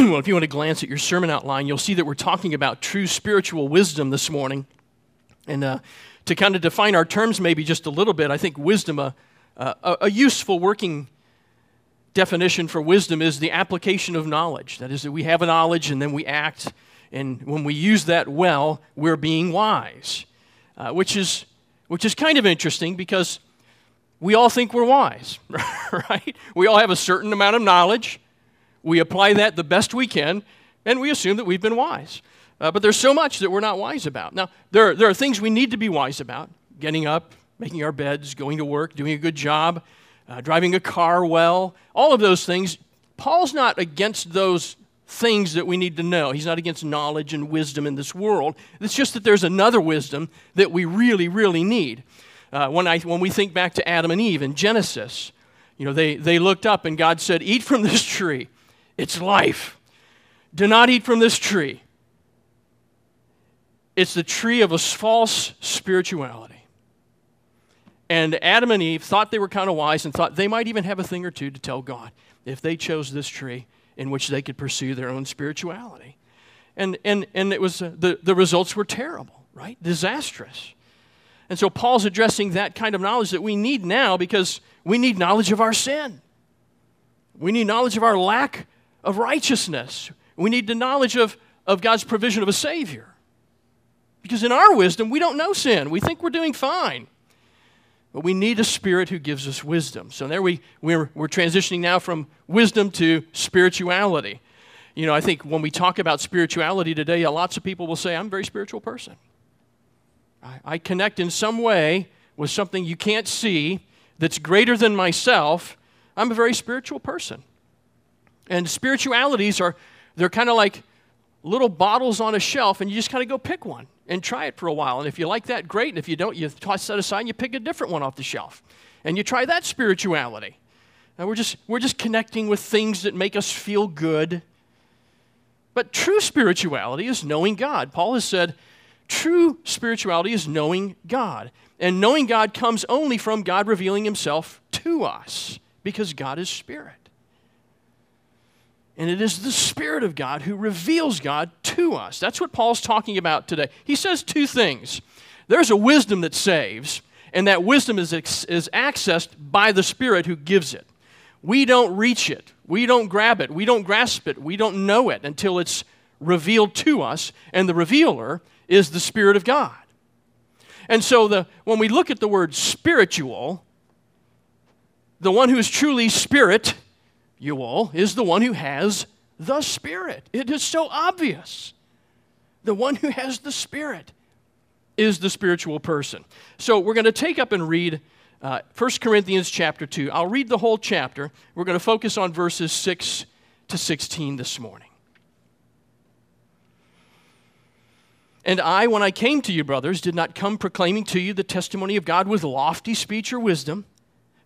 well, if you want to glance at your sermon outline, you'll see that we're talking about true spiritual wisdom this morning. And uh, to kind of define our terms maybe just a little bit, I think wisdom, uh, uh, a useful working definition for wisdom is the application of knowledge. That is, that we have a knowledge and then we act. And when we use that well, we're being wise, uh, which, is, which is kind of interesting because we all think we're wise, right? We all have a certain amount of knowledge. We apply that the best we can, and we assume that we've been wise. Uh, but there's so much that we're not wise about. Now, there, there are things we need to be wise about getting up, making our beds, going to work, doing a good job, uh, driving a car well, all of those things. Paul's not against those things that we need to know. He's not against knowledge and wisdom in this world. It's just that there's another wisdom that we really, really need. Uh, when, I, when we think back to Adam and Eve in Genesis, you know, they, they looked up and God said, Eat from this tree. It's life. Do not eat from this tree. It's the tree of a false spirituality. And Adam and Eve thought they were kind of wise and thought they might even have a thing or two to tell God if they chose this tree in which they could pursue their own spirituality. And, and, and it was, uh, the, the results were terrible, right? Disastrous. And so Paul's addressing that kind of knowledge that we need now because we need knowledge of our sin. We need knowledge of our lack of righteousness. We need the knowledge of, of God's provision of a Savior. Because in our wisdom, we don't know sin. We think we're doing fine. But we need a spirit who gives us wisdom. So there we, we're, we're transitioning now from wisdom to spirituality. You know, I think when we talk about spirituality today, lots of people will say, I'm a very spiritual person. I, I connect in some way with something you can't see that's greater than myself. I'm a very spiritual person. And spiritualities are, they're kind of like little bottles on a shelf, and you just kind of go pick one and try it for a while. And if you like that, great. And if you don't, you toss that aside and you pick a different one off the shelf. And you try that spirituality. Now we're just, we're just connecting with things that make us feel good. But true spirituality is knowing God. Paul has said, True spirituality is knowing God. And knowing God comes only from God revealing himself to us because God is spirit. And it is the Spirit of God who reveals God to us. That's what Paul's talking about today. He says two things there's a wisdom that saves, and that wisdom is, is accessed by the Spirit who gives it. We don't reach it, we don't grab it, we don't grasp it, we don't know it until it's revealed to us, and the revealer is the Spirit of God. And so the, when we look at the word spiritual, the one who is truly spirit, you all, is the one who has the Spirit. It is so obvious. The one who has the Spirit is the spiritual person. So we're going to take up and read uh, 1 Corinthians chapter 2. I'll read the whole chapter. We're going to focus on verses 6 to 16 this morning. And I, when I came to you, brothers, did not come proclaiming to you the testimony of God with lofty speech or wisdom,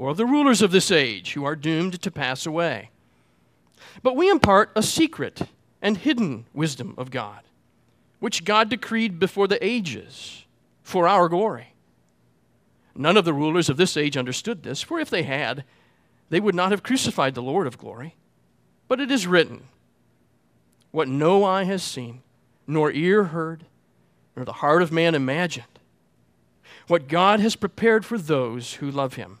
or the rulers of this age who are doomed to pass away. But we impart a secret and hidden wisdom of God, which God decreed before the ages for our glory. None of the rulers of this age understood this, for if they had, they would not have crucified the Lord of glory. But it is written, What no eye has seen, nor ear heard, nor the heart of man imagined. What God has prepared for those who love him.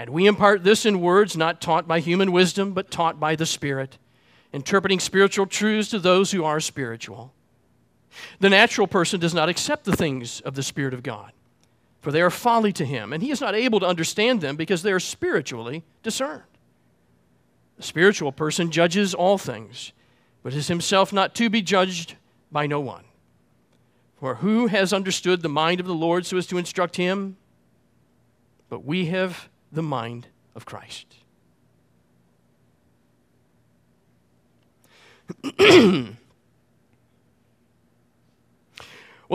And we impart this in words not taught by human wisdom, but taught by the Spirit, interpreting spiritual truths to those who are spiritual. The natural person does not accept the things of the Spirit of God, for they are folly to him, and he is not able to understand them because they are spiritually discerned. The spiritual person judges all things, but is himself not to be judged by no one. For who has understood the mind of the Lord so as to instruct him? But we have the mind of Christ. well,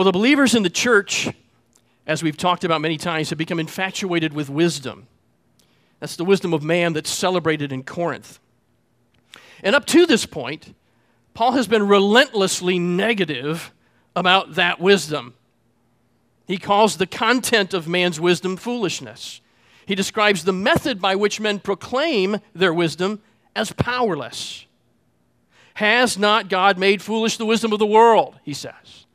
the believers in the church, as we've talked about many times, have become infatuated with wisdom. That's the wisdom of man that's celebrated in Corinth. And up to this point, Paul has been relentlessly negative about that wisdom. He calls the content of man's wisdom foolishness. He describes the method by which men proclaim their wisdom as powerless. Has not God made foolish the wisdom of the world? He says.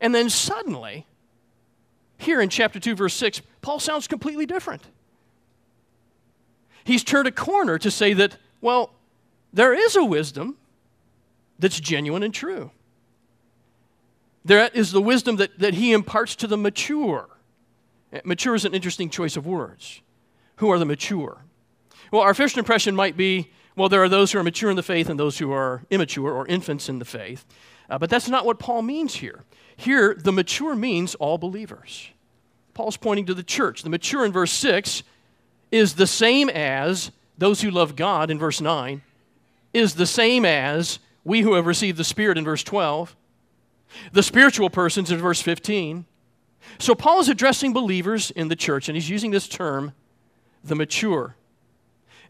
And then suddenly, here in chapter 2, verse 6, Paul sounds completely different. He's turned a corner to say that, well, there is a wisdom that's genuine and true. There is the wisdom that, that he imparts to the mature. Mature is an interesting choice of words. Who are the mature? Well, our first impression might be well, there are those who are mature in the faith and those who are immature or infants in the faith. Uh, but that's not what Paul means here. Here, the mature means all believers. Paul's pointing to the church. The mature in verse 6 is the same as those who love God in verse 9, is the same as we who have received the Spirit in verse 12, the spiritual persons in verse 15. So Paul is addressing believers in the church, and he's using this term, the mature.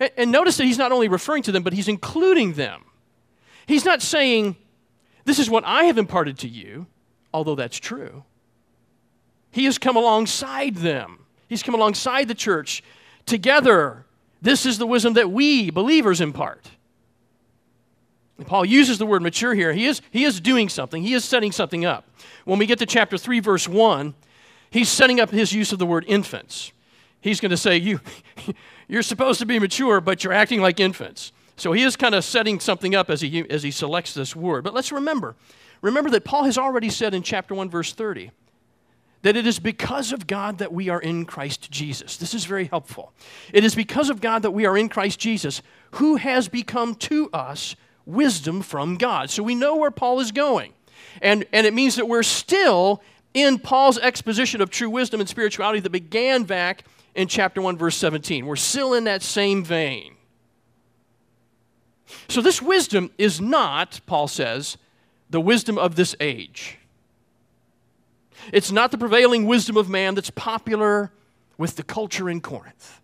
And, and notice that he's not only referring to them, but he's including them. He's not saying, This is what I have imparted to you, although that's true. He has come alongside them, he's come alongside the church. Together, this is the wisdom that we believers impart. Paul uses the word mature here. He is, he is doing something, he is setting something up. When we get to chapter 3, verse 1, he's setting up his use of the word infants. He's going to say, you, You're supposed to be mature, but you're acting like infants. So he is kind of setting something up as he, as he selects this word. But let's remember remember that Paul has already said in chapter 1, verse 30, that it is because of God that we are in Christ Jesus. This is very helpful. It is because of God that we are in Christ Jesus, who has become to us wisdom from God. So we know where Paul is going. And, and it means that we're still in Paul's exposition of true wisdom and spirituality that began back in chapter 1, verse 17. We're still in that same vein. So, this wisdom is not, Paul says, the wisdom of this age. It's not the prevailing wisdom of man that's popular with the culture in Corinth.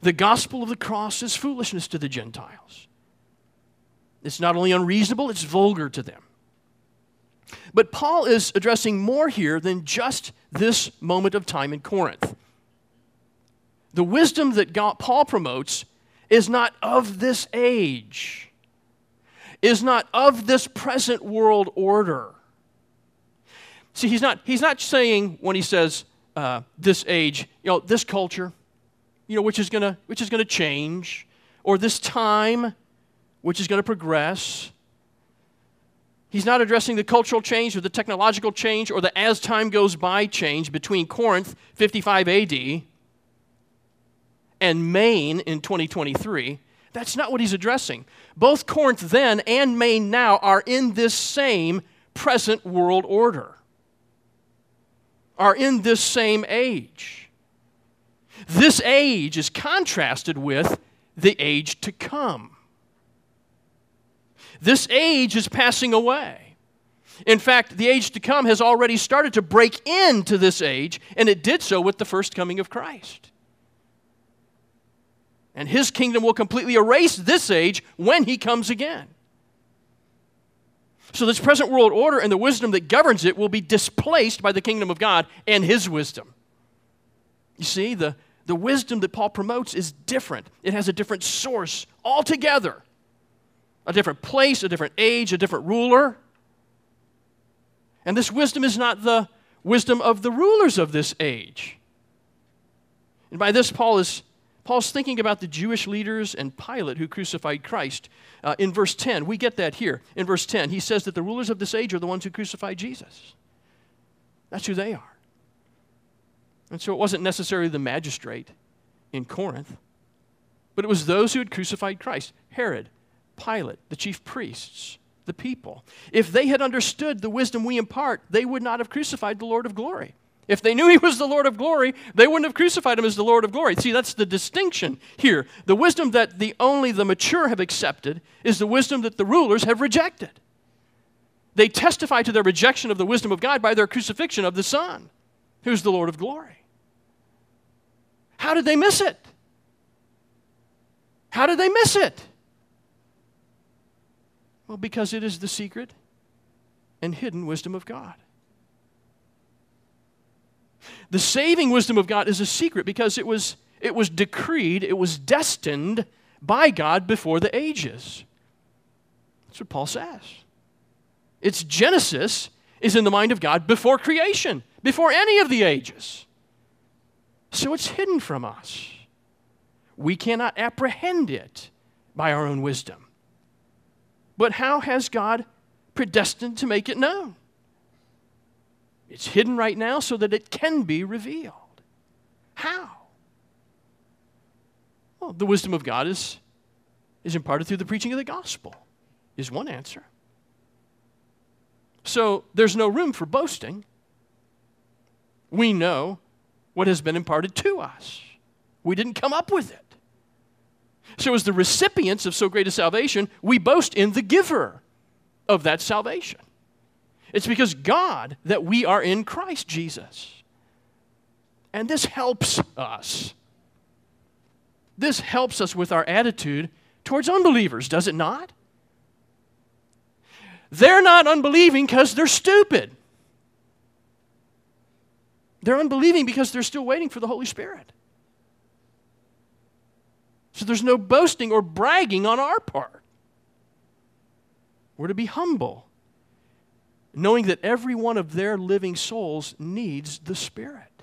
The gospel of the cross is foolishness to the Gentiles. It's not only unreasonable, it's vulgar to them. But Paul is addressing more here than just this moment of time in Corinth the wisdom that God, Paul promotes is not of this age, is not of this present world order. See, he's not, he's not saying when he says uh, this age, you know, this culture, you know, which is gonna which is gonna change, or this time, which is gonna progress. He's not addressing the cultural change or the technological change or the as time goes by change between Corinth 55 AD and Maine in 2023. That's not what he's addressing. Both Corinth then and Maine now are in this same present world order, are in this same age. This age is contrasted with the age to come. This age is passing away. In fact, the age to come has already started to break into this age, and it did so with the first coming of Christ and his kingdom will completely erase this age when he comes again. So, this present world order and the wisdom that governs it will be displaced by the kingdom of God and his wisdom. You see, the, the wisdom that Paul promotes is different, it has a different source altogether a different place, a different age, a different ruler. And this wisdom is not the wisdom of the rulers of this age. And by this, Paul is Paul's thinking about the Jewish leaders and Pilate who crucified Christ. Uh, in verse 10, we get that here. In verse 10, he says that the rulers of this age are the ones who crucified Jesus. That's who they are. And so it wasn't necessarily the magistrate in Corinth, but it was those who had crucified Christ Herod, Pilate, the chief priests, the people. If they had understood the wisdom we impart, they would not have crucified the Lord of glory. If they knew he was the Lord of glory, they wouldn't have crucified him as the Lord of glory. See, that's the distinction here. The wisdom that the only the mature have accepted is the wisdom that the rulers have rejected. They testify to their rejection of the wisdom of God by their crucifixion of the Son, who's the Lord of glory. How did they miss it? How did they miss it? Well, because it is the secret and hidden wisdom of God. The saving wisdom of God is a secret because it was, it was decreed, it was destined by God before the ages. That's what Paul says. Its genesis is in the mind of God before creation, before any of the ages. So it's hidden from us. We cannot apprehend it by our own wisdom. But how has God predestined to make it known? It's hidden right now so that it can be revealed. How? Well, the wisdom of God is, is imparted through the preaching of the gospel, is one answer. So there's no room for boasting. We know what has been imparted to us, we didn't come up with it. So, as the recipients of so great a salvation, we boast in the giver of that salvation. It's because God that we are in Christ Jesus. And this helps us. This helps us with our attitude towards unbelievers, does it not? They're not unbelieving because they're stupid. They're unbelieving because they're still waiting for the Holy Spirit. So there's no boasting or bragging on our part. We're to be humble knowing that every one of their living souls needs the Spirit.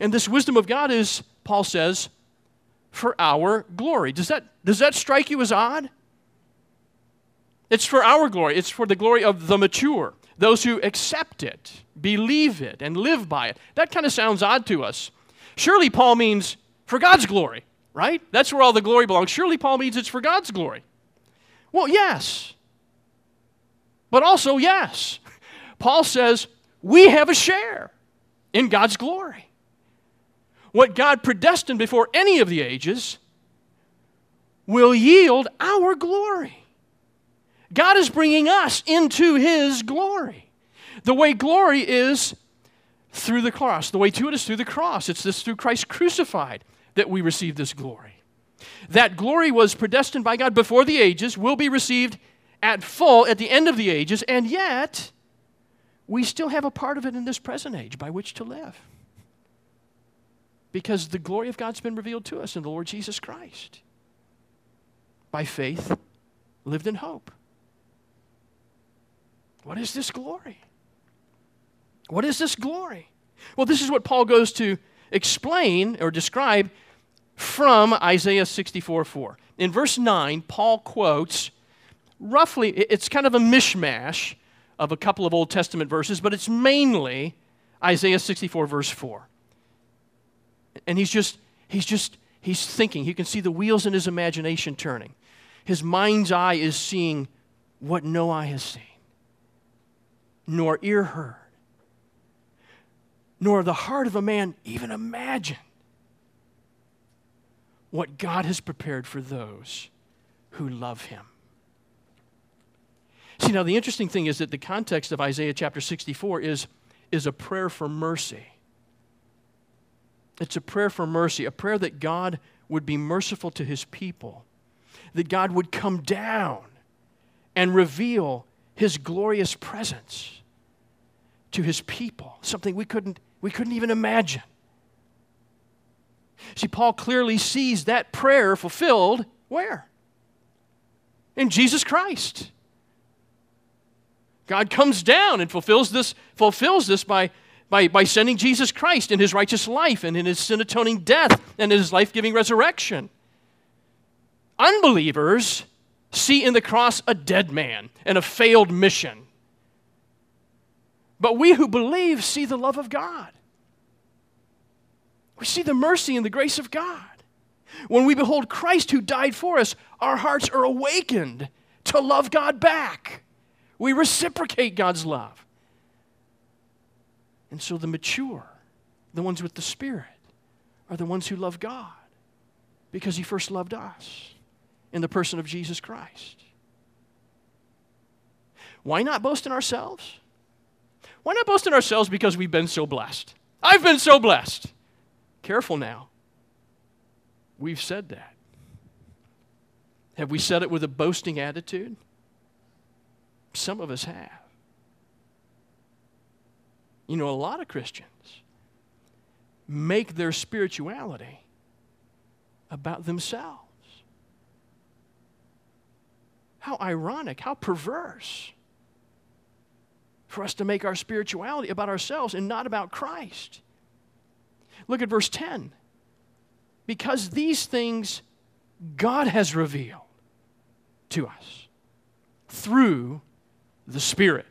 And this wisdom of God is, Paul says, for our glory. Does that, does that strike you as odd? It's for our glory, it's for the glory of the mature, those who accept it, believe it, and live by it. That kind of sounds odd to us. Surely Paul means for God's glory, right? That's where all the glory belongs. Surely Paul means it's for God's glory. Well, yes. But also, yes. Paul says we have a share in God's glory. What God predestined before any of the ages will yield our glory. God is bringing us into His glory. The way glory is through the cross. The way to it is through the cross. It's this through Christ crucified that we receive this glory. That glory was predestined by God before the ages, will be received at full at the end of the ages, and yet we still have a part of it in this present age by which to live. Because the glory of God's been revealed to us in the Lord Jesus Christ. By faith, lived in hope. What is this glory? What is this glory? Well, this is what Paul goes to explain or describe from Isaiah 64 4. In verse 9, Paul quotes roughly, it's kind of a mishmash of a couple of Old Testament verses, but it's mainly Isaiah 64, verse 4. And he's just, he's just, he's thinking. You can see the wheels in his imagination turning. His mind's eye is seeing what no eye has seen, nor ear heard, nor the heart of a man even imagine what God has prepared for those who love him. See, now the interesting thing is that the context of Isaiah chapter 64 is, is a prayer for mercy. It's a prayer for mercy, a prayer that God would be merciful to his people, that God would come down and reveal his glorious presence to his people, something we couldn't, we couldn't even imagine. See, Paul clearly sees that prayer fulfilled where? In Jesus Christ. God comes down and fulfills this, fulfills this by by, by sending Jesus Christ in his righteous life and in his sin atoning death and his life giving resurrection. Unbelievers see in the cross a dead man and a failed mission. But we who believe see the love of God. We see the mercy and the grace of God. When we behold Christ who died for us, our hearts are awakened to love God back. We reciprocate God's love. And so the mature, the ones with the Spirit, are the ones who love God because He first loved us in the person of Jesus Christ. Why not boast in ourselves? Why not boast in ourselves because we've been so blessed? I've been so blessed. Careful now. We've said that. Have we said it with a boasting attitude? Some of us have. You know, a lot of Christians make their spirituality about themselves. How ironic, how perverse for us to make our spirituality about ourselves and not about Christ. Look at verse 10. Because these things God has revealed to us through the Spirit.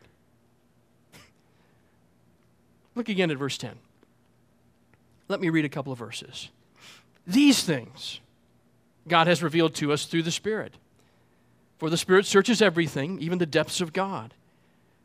Look again at verse 10. Let me read a couple of verses. These things God has revealed to us through the Spirit. For the Spirit searches everything, even the depths of God.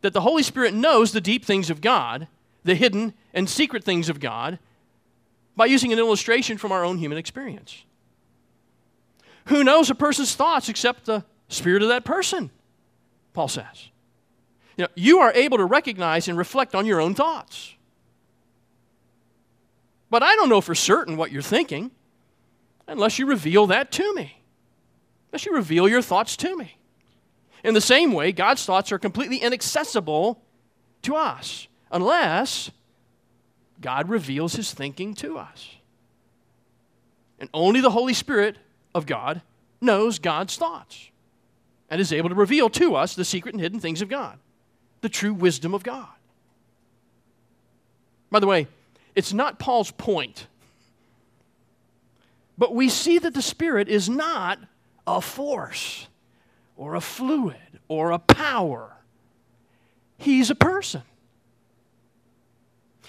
that the Holy Spirit knows the deep things of God, the hidden and secret things of God, by using an illustration from our own human experience. Who knows a person's thoughts except the spirit of that person? Paul says. You, know, you are able to recognize and reflect on your own thoughts. But I don't know for certain what you're thinking unless you reveal that to me, unless you reveal your thoughts to me. In the same way, God's thoughts are completely inaccessible to us unless God reveals his thinking to us. And only the Holy Spirit of God knows God's thoughts and is able to reveal to us the secret and hidden things of God, the true wisdom of God. By the way, it's not Paul's point, but we see that the Spirit is not a force or a fluid or a power, He's a person.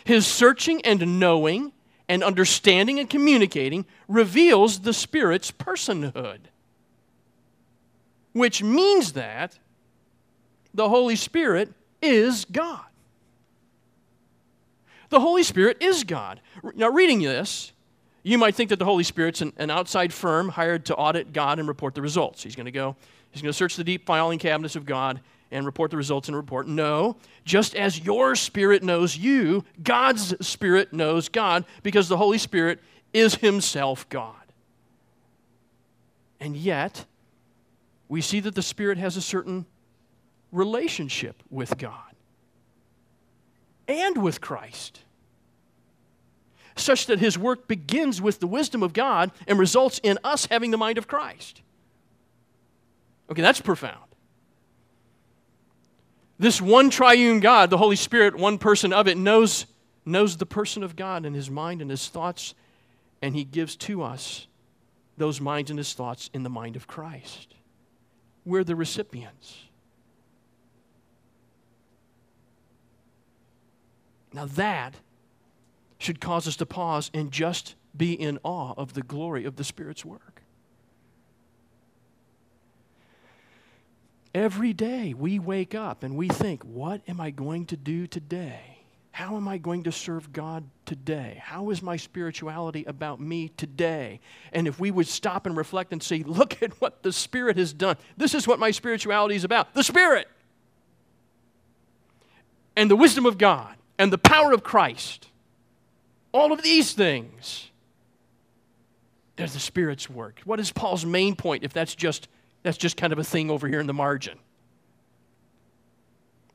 His searching and knowing and understanding and communicating reveals the Spirit's personhood, which means that the Holy Spirit is God. The Holy Spirit is God. Now, reading this, you might think that the Holy Spirit's an, an outside firm hired to audit God and report the results. He's going to go, he's going to search the deep filing cabinets of God and report the results in a report. No, just as your spirit knows you, God's spirit knows God because the Holy Spirit is himself God. And yet, we see that the Spirit has a certain relationship with God and with Christ, such that his work begins with the wisdom of God and results in us having the mind of Christ. Okay, that's profound. This one triune God, the Holy Spirit, one person of it, knows, knows the person of God and his mind and his thoughts, and he gives to us those minds and his thoughts in the mind of Christ. We're the recipients. Now, that should cause us to pause and just be in awe of the glory of the Spirit's work. Every day we wake up and we think, what am I going to do today? How am I going to serve God today? How is my spirituality about me today? And if we would stop and reflect and say, look at what the Spirit has done. This is what my spirituality is about the Spirit. And the wisdom of God and the power of Christ. All of these things. They're the Spirit's work. What is Paul's main point if that's just, that's just kind of a thing over here in the margin?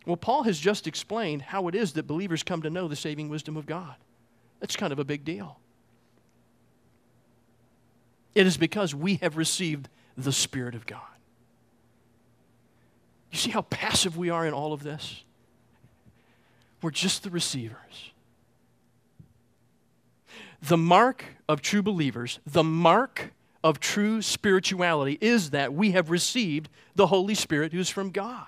Well, Paul has just explained how it is that believers come to know the saving wisdom of God. That's kind of a big deal. It is because we have received the Spirit of God. You see how passive we are in all of this? We're just the receivers. The mark of true believers, the mark of true spirituality is that we have received the Holy Spirit who's from God.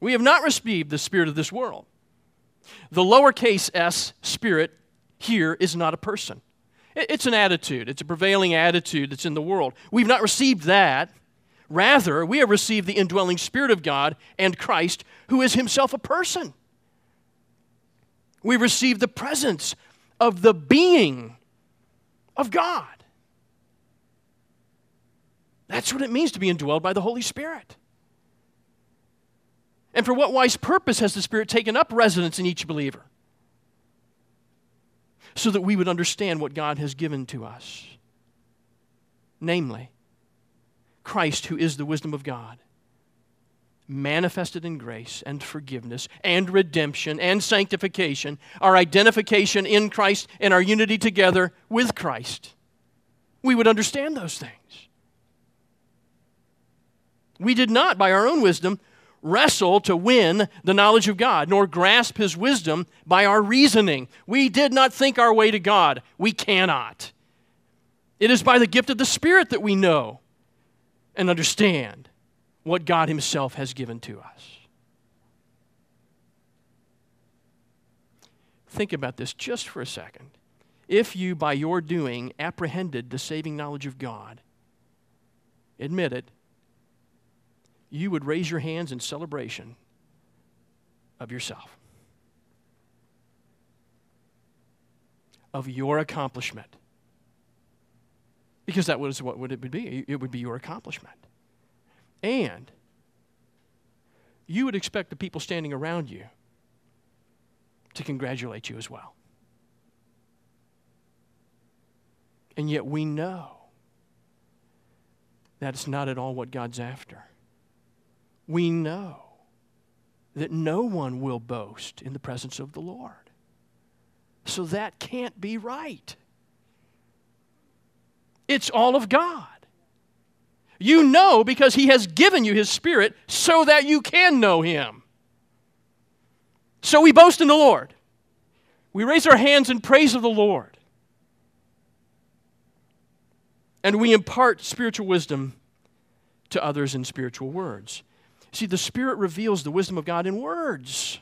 We have not received the spirit of this world. The lowercase s spirit here is not a person, it's an attitude, it's a prevailing attitude that's in the world. We've not received that. Rather, we have received the indwelling Spirit of God and Christ, who is himself a person. We receive the presence of the being of God. That's what it means to be indwelled by the Holy Spirit. And for what wise purpose has the Spirit taken up residence in each believer? So that we would understand what God has given to us. Namely, Christ, who is the wisdom of God, manifested in grace and forgiveness and redemption and sanctification, our identification in Christ and our unity together with Christ. We would understand those things. We did not, by our own wisdom, wrestle to win the knowledge of God, nor grasp his wisdom by our reasoning. We did not think our way to God. We cannot. It is by the gift of the Spirit that we know and understand what God himself has given to us. Think about this just for a second. If you, by your doing, apprehended the saving knowledge of God, admit it, you would raise your hands in celebration of yourself, of your accomplishment. Because that was what would it would be. It would be your accomplishment. And you would expect the people standing around you to congratulate you as well. And yet we know that's not at all what God's after we know that no one will boast in the presence of the Lord. So that can't be right. It's all of God. You know because He has given you His Spirit so that you can know Him. So we boast in the Lord. We raise our hands in praise of the Lord. And we impart spiritual wisdom to others in spiritual words. See, the Spirit reveals the wisdom of God in words.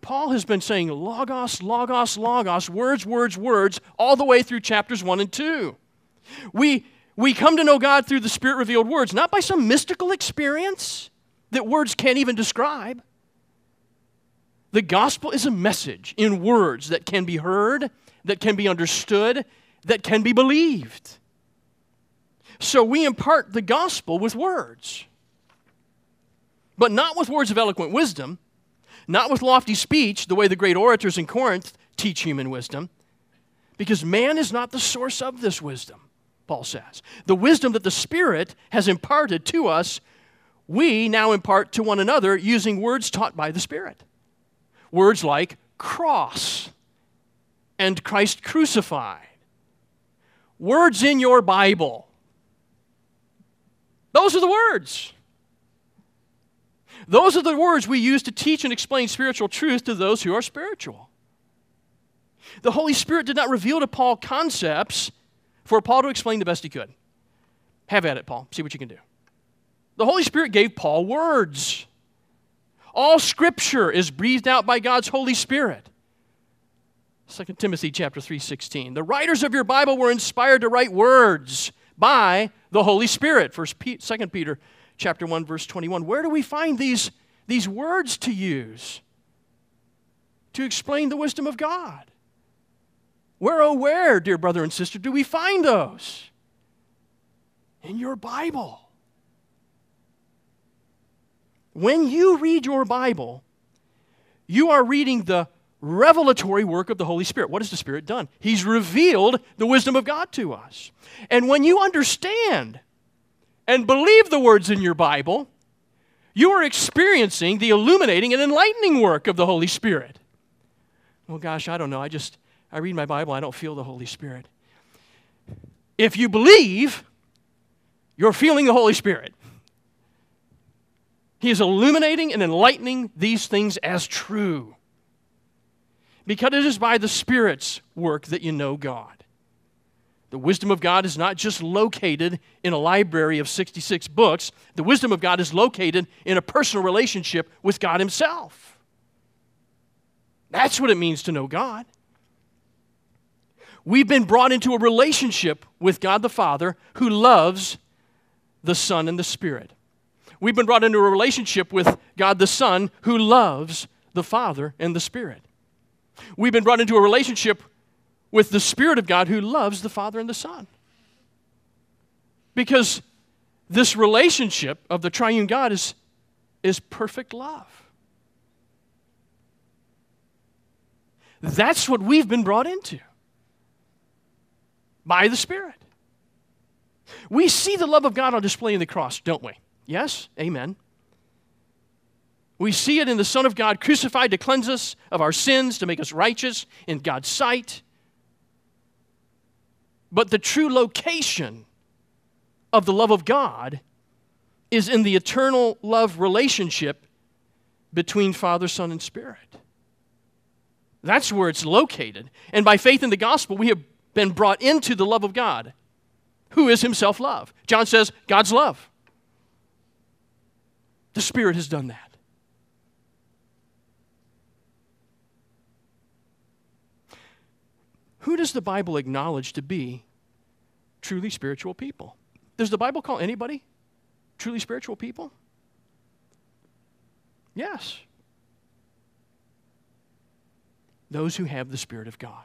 Paul has been saying logos, logos, logos, words, words, words, all the way through chapters 1 and 2. We, we come to know God through the Spirit revealed words, not by some mystical experience that words can't even describe. The gospel is a message in words that can be heard, that can be understood, that can be believed. So we impart the gospel with words. But not with words of eloquent wisdom, not with lofty speech, the way the great orators in Corinth teach human wisdom, because man is not the source of this wisdom, Paul says. The wisdom that the Spirit has imparted to us, we now impart to one another using words taught by the Spirit. Words like cross and Christ crucified. Words in your Bible those are the words. Those are the words we use to teach and explain spiritual truth to those who are spiritual. The Holy Spirit did not reveal to Paul concepts for Paul to explain the best he could. Have at it, Paul. See what you can do. The Holy Spirit gave Paul words. All scripture is breathed out by God's Holy Spirit. 2 Timothy chapter 3:16. The writers of your Bible were inspired to write words by the Holy Spirit. First, Second Peter chapter 1, verse 21. Where do we find these, these words to use to explain the wisdom of God? Where, oh, where, dear brother and sister, do we find those? In your Bible. When you read your Bible, you are reading the revelatory work of the Holy Spirit. What has the Spirit done? He's revealed the wisdom of God to us. And when you understand and believe the words in your Bible, you are experiencing the illuminating and enlightening work of the Holy Spirit. Well, gosh, I don't know. I just, I read my Bible, I don't feel the Holy Spirit. If you believe, you're feeling the Holy Spirit. He is illuminating and enlightening these things as true. Because it is by the Spirit's work that you know God. The wisdom of God is not just located in a library of 66 books, the wisdom of God is located in a personal relationship with God Himself. That's what it means to know God. We've been brought into a relationship with God the Father who loves the Son and the Spirit. We've been brought into a relationship with God the Son who loves the Father and the Spirit. We've been brought into a relationship with the Spirit of God who loves the Father and the Son. Because this relationship of the triune God is, is perfect love. That's what we've been brought into by the Spirit. We see the love of God on display in the cross, don't we? Yes? Amen. We see it in the Son of God crucified to cleanse us of our sins, to make us righteous in God's sight. But the true location of the love of God is in the eternal love relationship between Father, Son, and Spirit. That's where it's located. And by faith in the gospel, we have been brought into the love of God, who is Himself love. John says, God's love. The Spirit has done that. Who does the Bible acknowledge to be truly spiritual people? Does the Bible call anybody truly spiritual people? Yes. Those who have the Spirit of God.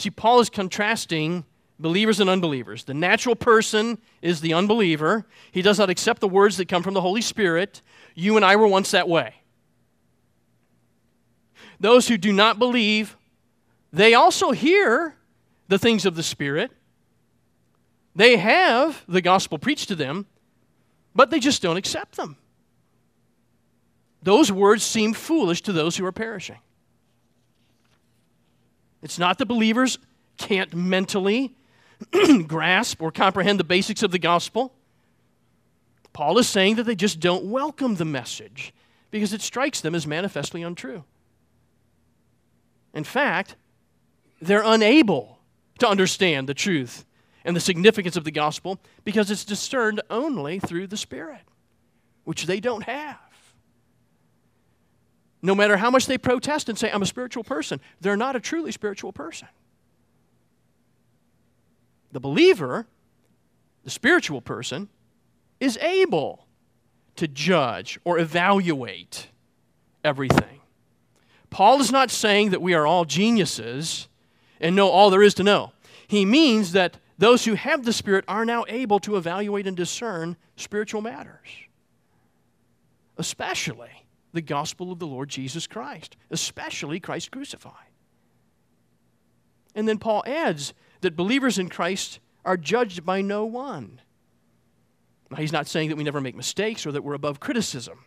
See, Paul is contrasting believers and unbelievers. The natural person is the unbeliever. He does not accept the words that come from the Holy Spirit. You and I were once that way. Those who do not believe, they also hear the things of the Spirit. They have the gospel preached to them, but they just don't accept them. Those words seem foolish to those who are perishing. It's not that believers can't mentally grasp or comprehend the basics of the gospel. Paul is saying that they just don't welcome the message because it strikes them as manifestly untrue. In fact, they're unable to understand the truth and the significance of the gospel because it's discerned only through the Spirit, which they don't have. No matter how much they protest and say, I'm a spiritual person, they're not a truly spiritual person. The believer, the spiritual person, is able to judge or evaluate everything. Paul is not saying that we are all geniuses and know all there is to know. He means that those who have the Spirit are now able to evaluate and discern spiritual matters, especially the gospel of the Lord Jesus Christ, especially Christ crucified. And then Paul adds that believers in Christ are judged by no one. Now, he's not saying that we never make mistakes or that we're above criticism.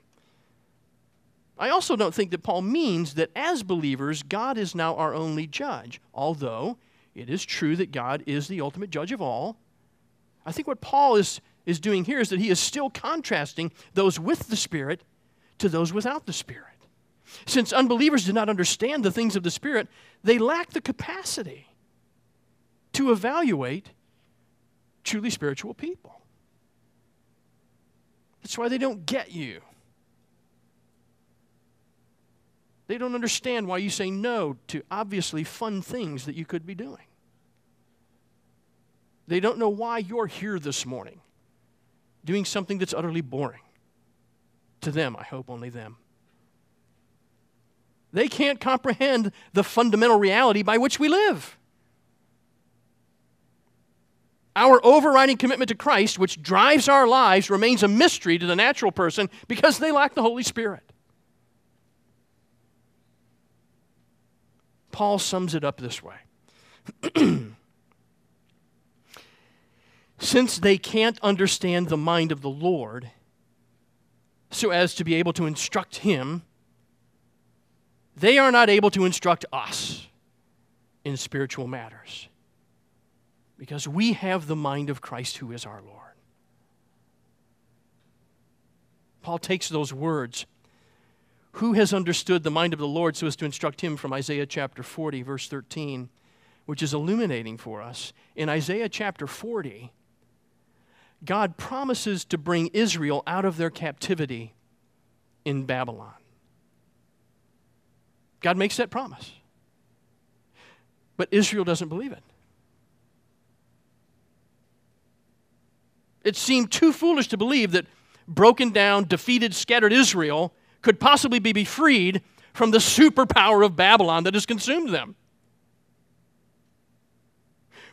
I also don't think that Paul means that as believers, God is now our only judge, although it is true that God is the ultimate judge of all. I think what Paul is, is doing here is that he is still contrasting those with the Spirit to those without the Spirit. Since unbelievers do not understand the things of the Spirit, they lack the capacity to evaluate truly spiritual people. That's why they don't get you. They don't understand why you say no to obviously fun things that you could be doing. They don't know why you're here this morning doing something that's utterly boring. To them, I hope only them. They can't comprehend the fundamental reality by which we live. Our overriding commitment to Christ, which drives our lives, remains a mystery to the natural person because they lack the Holy Spirit. Paul sums it up this way Since they can't understand the mind of the Lord so as to be able to instruct him, they are not able to instruct us in spiritual matters because we have the mind of Christ who is our Lord. Paul takes those words, who has understood the mind of the Lord so as to instruct him from Isaiah chapter 40, verse 13, which is illuminating for us. In Isaiah chapter 40, God promises to bring Israel out of their captivity in Babylon. God makes that promise. But Israel doesn't believe it. It seemed too foolish to believe that broken down, defeated, scattered Israel could possibly be freed from the superpower of Babylon that has consumed them.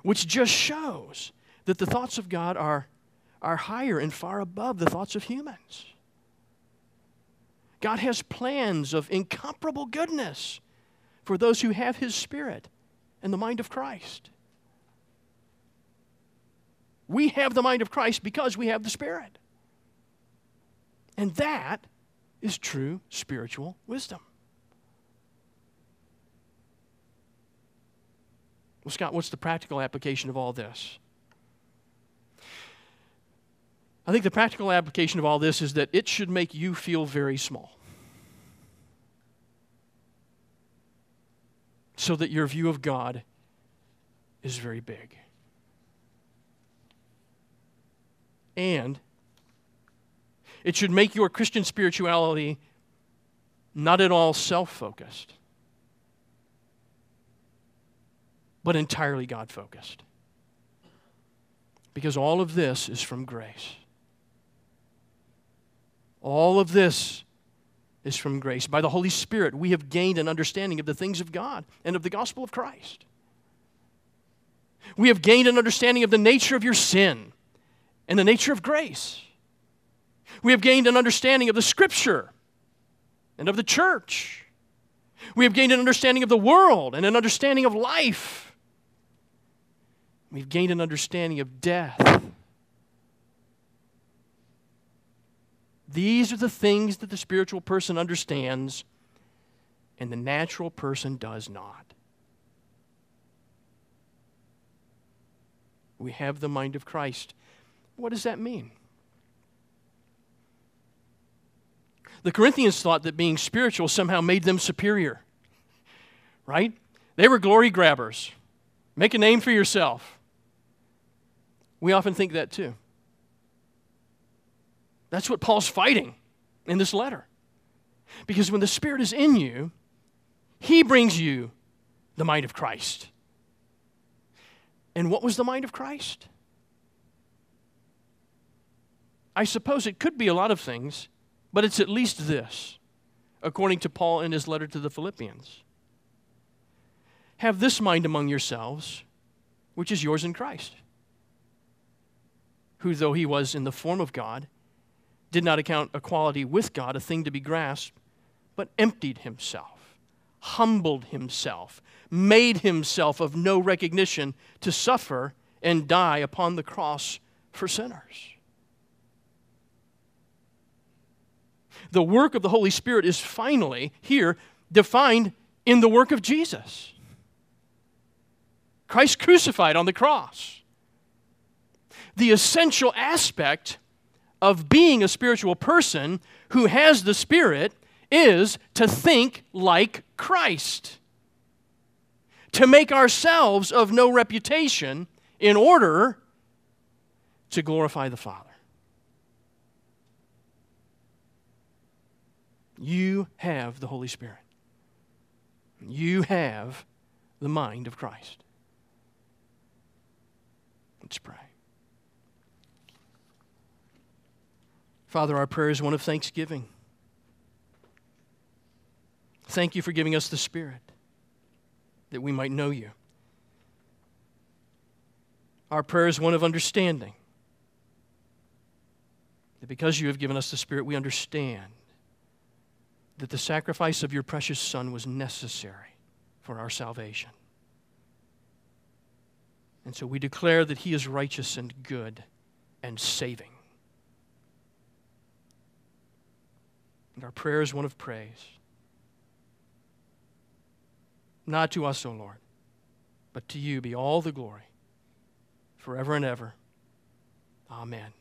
Which just shows that the thoughts of God are, are higher and far above the thoughts of humans. God has plans of incomparable goodness for those who have His Spirit and the mind of Christ. We have the mind of Christ because we have the Spirit. And that is true spiritual wisdom. Well, Scott, what's the practical application of all this? I think the practical application of all this is that it should make you feel very small. So that your view of God is very big. And it should make your Christian spirituality not at all self focused, but entirely God focused. Because all of this is from grace. All of this is from grace. By the Holy Spirit, we have gained an understanding of the things of God and of the gospel of Christ. We have gained an understanding of the nature of your sin and the nature of grace. We have gained an understanding of the Scripture and of the church. We have gained an understanding of the world and an understanding of life. We've gained an understanding of death These are the things that the spiritual person understands, and the natural person does not. We have the mind of Christ. What does that mean? The Corinthians thought that being spiritual somehow made them superior, right? They were glory grabbers. Make a name for yourself. We often think that too. That's what Paul's fighting in this letter. Because when the Spirit is in you, He brings you the mind of Christ. And what was the mind of Christ? I suppose it could be a lot of things, but it's at least this, according to Paul in his letter to the Philippians. Have this mind among yourselves, which is yours in Christ, who, though he was in the form of God, did not account equality with God a thing to be grasped, but emptied himself, humbled himself, made himself of no recognition to suffer and die upon the cross for sinners. The work of the Holy Spirit is finally here defined in the work of Jesus. Christ crucified on the cross. The essential aspect of being a spiritual person who has the Spirit is to think like Christ, to make ourselves of no reputation in order to glorify the Father. You have the Holy Spirit. You have the mind of Christ. Let's pray. Father, our prayer is one of thanksgiving. Thank you for giving us the Spirit that we might know you. Our prayer is one of understanding. That because you have given us the Spirit, we understand that the sacrifice of your precious Son was necessary for our salvation. And so we declare that He is righteous and good and saving. And our prayer is one of praise. Not to us, O Lord, but to you be all the glory forever and ever. Amen.